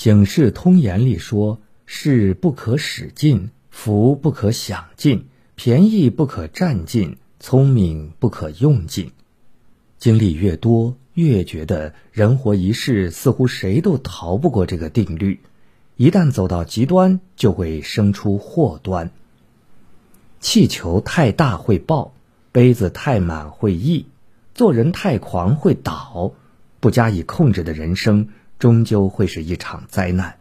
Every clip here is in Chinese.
醒世通言里说：“事不可使尽，福不可享尽，便宜不可占尽，聪明不可用尽。”经历越多，越觉得人活一世，似乎谁都逃不过这个定律。一旦走到极端，就会生出祸端。气球太大会爆，杯子太满会溢，做人太狂会倒，不加以控制的人生，终究会是一场灾难。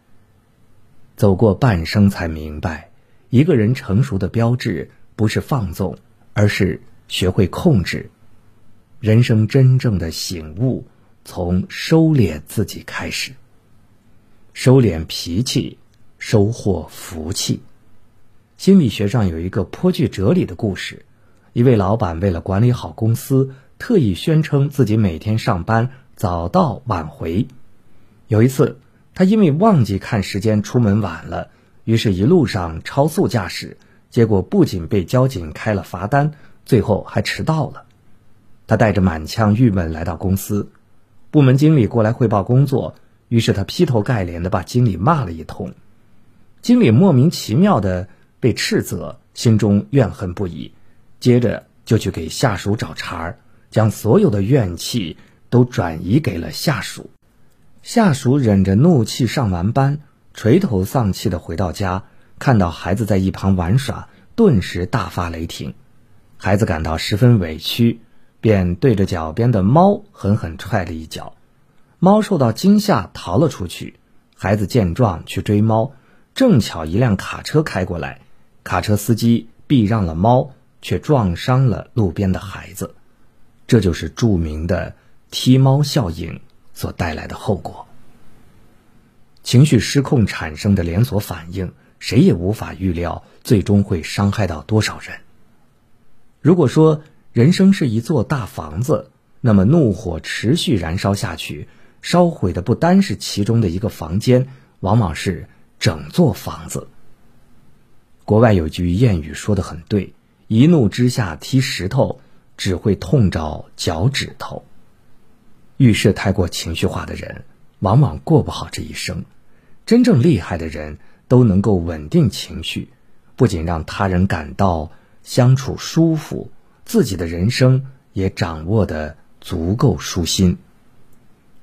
走过半生，才明白，一个人成熟的标志，不是放纵，而是学会控制。人生真正的醒悟，从收敛自己开始。收敛脾气，收获福气。心理学上有一个颇具哲理的故事：一位老板为了管理好公司，特意宣称自己每天上班早到晚回。有一次，他因为忘记看时间出门晚了，于是一路上超速驾驶，结果不仅被交警开了罚单，最后还迟到了。他带着满腔郁闷来到公司，部门经理过来汇报工作。于是他劈头盖脸的把经理骂了一通，经理莫名其妙的被斥责，心中怨恨不已，接着就去给下属找茬儿，将所有的怨气都转移给了下属。下属忍着怒气上完班，垂头丧气的回到家，看到孩子在一旁玩耍，顿时大发雷霆。孩子感到十分委屈，便对着脚边的猫狠狠踹了一脚。猫受到惊吓，逃了出去。孩子见状去追猫，正巧一辆卡车开过来，卡车司机避让了猫，却撞伤了路边的孩子。这就是著名的“踢猫效应”所带来的后果。情绪失控产生的连锁反应，谁也无法预料，最终会伤害到多少人。如果说人生是一座大房子，那么怒火持续燃烧下去。烧毁的不单是其中的一个房间，往往是整座房子。国外有句谚语说的很对：“一怒之下踢石头，只会痛着脚趾头。”遇事太过情绪化的人，往往过不好这一生。真正厉害的人，都能够稳定情绪，不仅让他人感到相处舒服，自己的人生也掌握的足够舒心。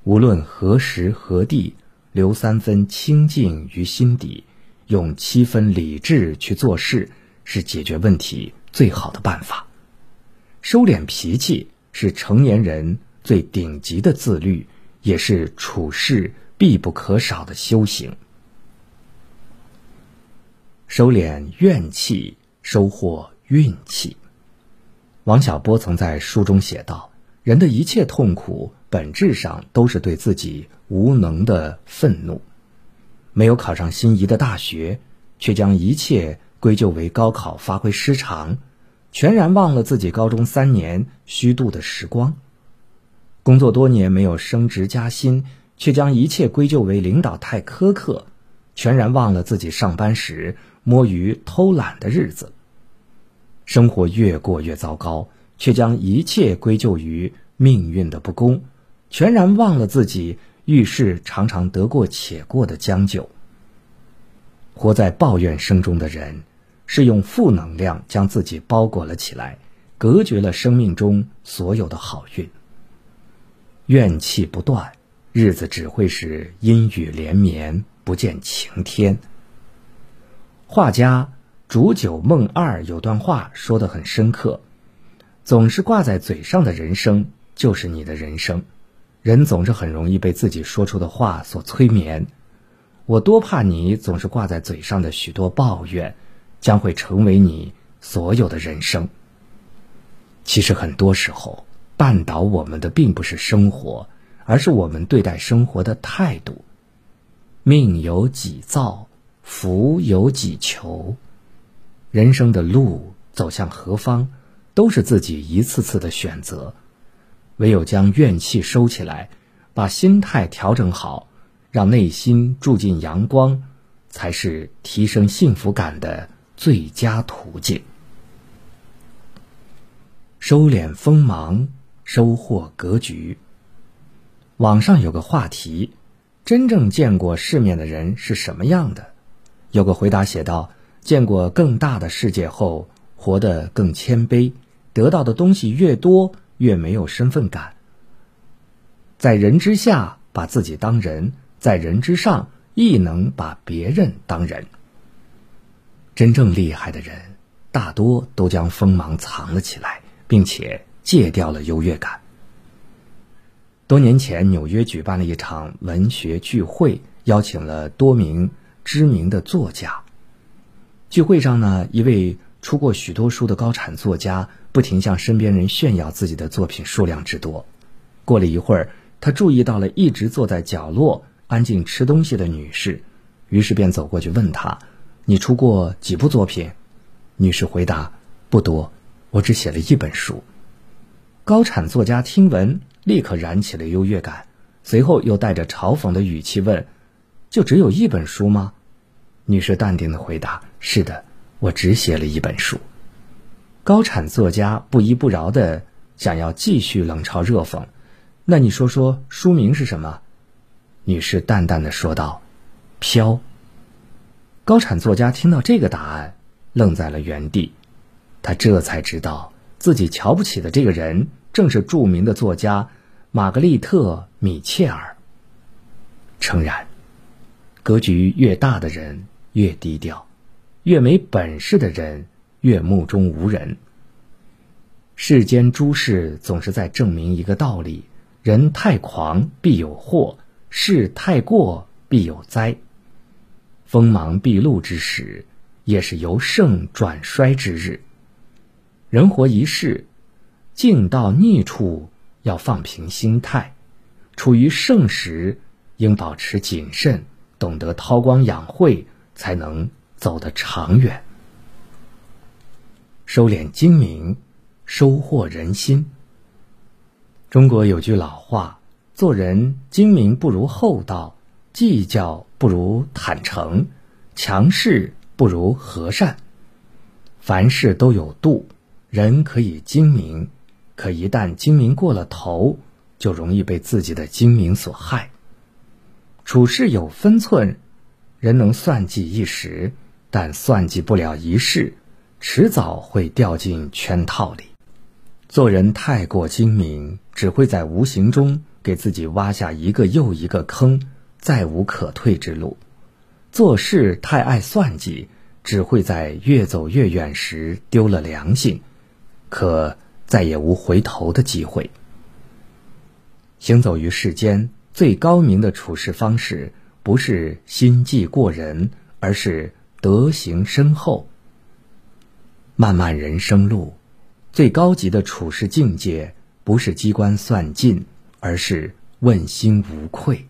无论何时何地，留三分清净于心底，用七分理智去做事，是解决问题最好的办法。收敛脾气是成年人最顶级的自律，也是处事必不可少的修行。收敛怨气，收获运气。王小波曾在书中写道：“人的一切痛苦。”本质上都是对自己无能的愤怒，没有考上心仪的大学，却将一切归咎为高考发挥失常，全然忘了自己高中三年虚度的时光；工作多年没有升职加薪，却将一切归咎为领导太苛刻，全然忘了自己上班时摸鱼偷懒的日子；生活越过越糟糕，却将一切归咎于命运的不公。全然忘了自己遇事常常得过且过的将就。活在抱怨声中的人，是用负能量将自己包裹了起来，隔绝了生命中所有的好运。怨气不断，日子只会是阴雨连绵，不见晴天。画家煮酒梦二有段话说的很深刻：总是挂在嘴上的人生，就是你的人生。人总是很容易被自己说出的话所催眠，我多怕你总是挂在嘴上的许多抱怨，将会成为你所有的人生。其实很多时候，绊倒我们的并不是生活，而是我们对待生活的态度。命由己造，福由己求。人生的路走向何方，都是自己一次次的选择。唯有将怨气收起来，把心态调整好，让内心住进阳光，才是提升幸福感的最佳途径。收敛锋芒，收获格局。网上有个话题：真正见过世面的人是什么样的？有个回答写道：“见过更大的世界后，活得更谦卑，得到的东西越多，越没有身份感。在人之下，把自己当人；在人之上，亦能把别人当人。真正厉害的人，大多都将锋芒藏了起来，并且戒掉了优越感。”多年前，纽约举办了一场文学聚会，邀请了多名知名的作家。聚会上呢，一位出过许多书的高产作家不停向身边人炫耀自己的作品数量之多。过了一会儿，他注意到了一直坐在角落安静吃东西的女士，于是便走过去问她：“你出过几部作品？”女士回答：“不多，我只写了一本书。”高产作家听闻。立刻燃起了优越感，随后又带着嘲讽的语气问：“就只有一本书吗？”女士淡定的回答：“是的，我只写了一本书。”高产作家不依不饶的想要继续冷嘲热讽：“那你说说书名是什么？”女士淡淡的说道：“飘。”高产作家听到这个答案，愣在了原地，他这才知道自己瞧不起的这个人正是著名的作家。玛格丽特·米切尔。诚然，格局越大的人越低调，越没本事的人越目中无人。世间诸事总是在证明一个道理：人太狂必有祸，事太过必有灾。锋芒毕露之时，也是由盛转衰之日。人活一世，境到逆处。要放平心态，处于盛时，应保持谨慎，懂得韬光养晦，才能走得长远。收敛精明，收获人心。中国有句老话：做人精明不如厚道，计较不如坦诚，强势不如和善。凡事都有度，人可以精明。可一旦精明过了头，就容易被自己的精明所害。处事有分寸，人能算计一时，但算计不了一世，迟早会掉进圈套里。做人太过精明，只会在无形中给自己挖下一个又一个坑，再无可退之路；做事太爱算计，只会在越走越远时丢了良心。可。再也无回头的机会。行走于世间，最高明的处事方式，不是心计过人，而是德行深厚。漫漫人生路，最高级的处事境界，不是机关算尽，而是问心无愧。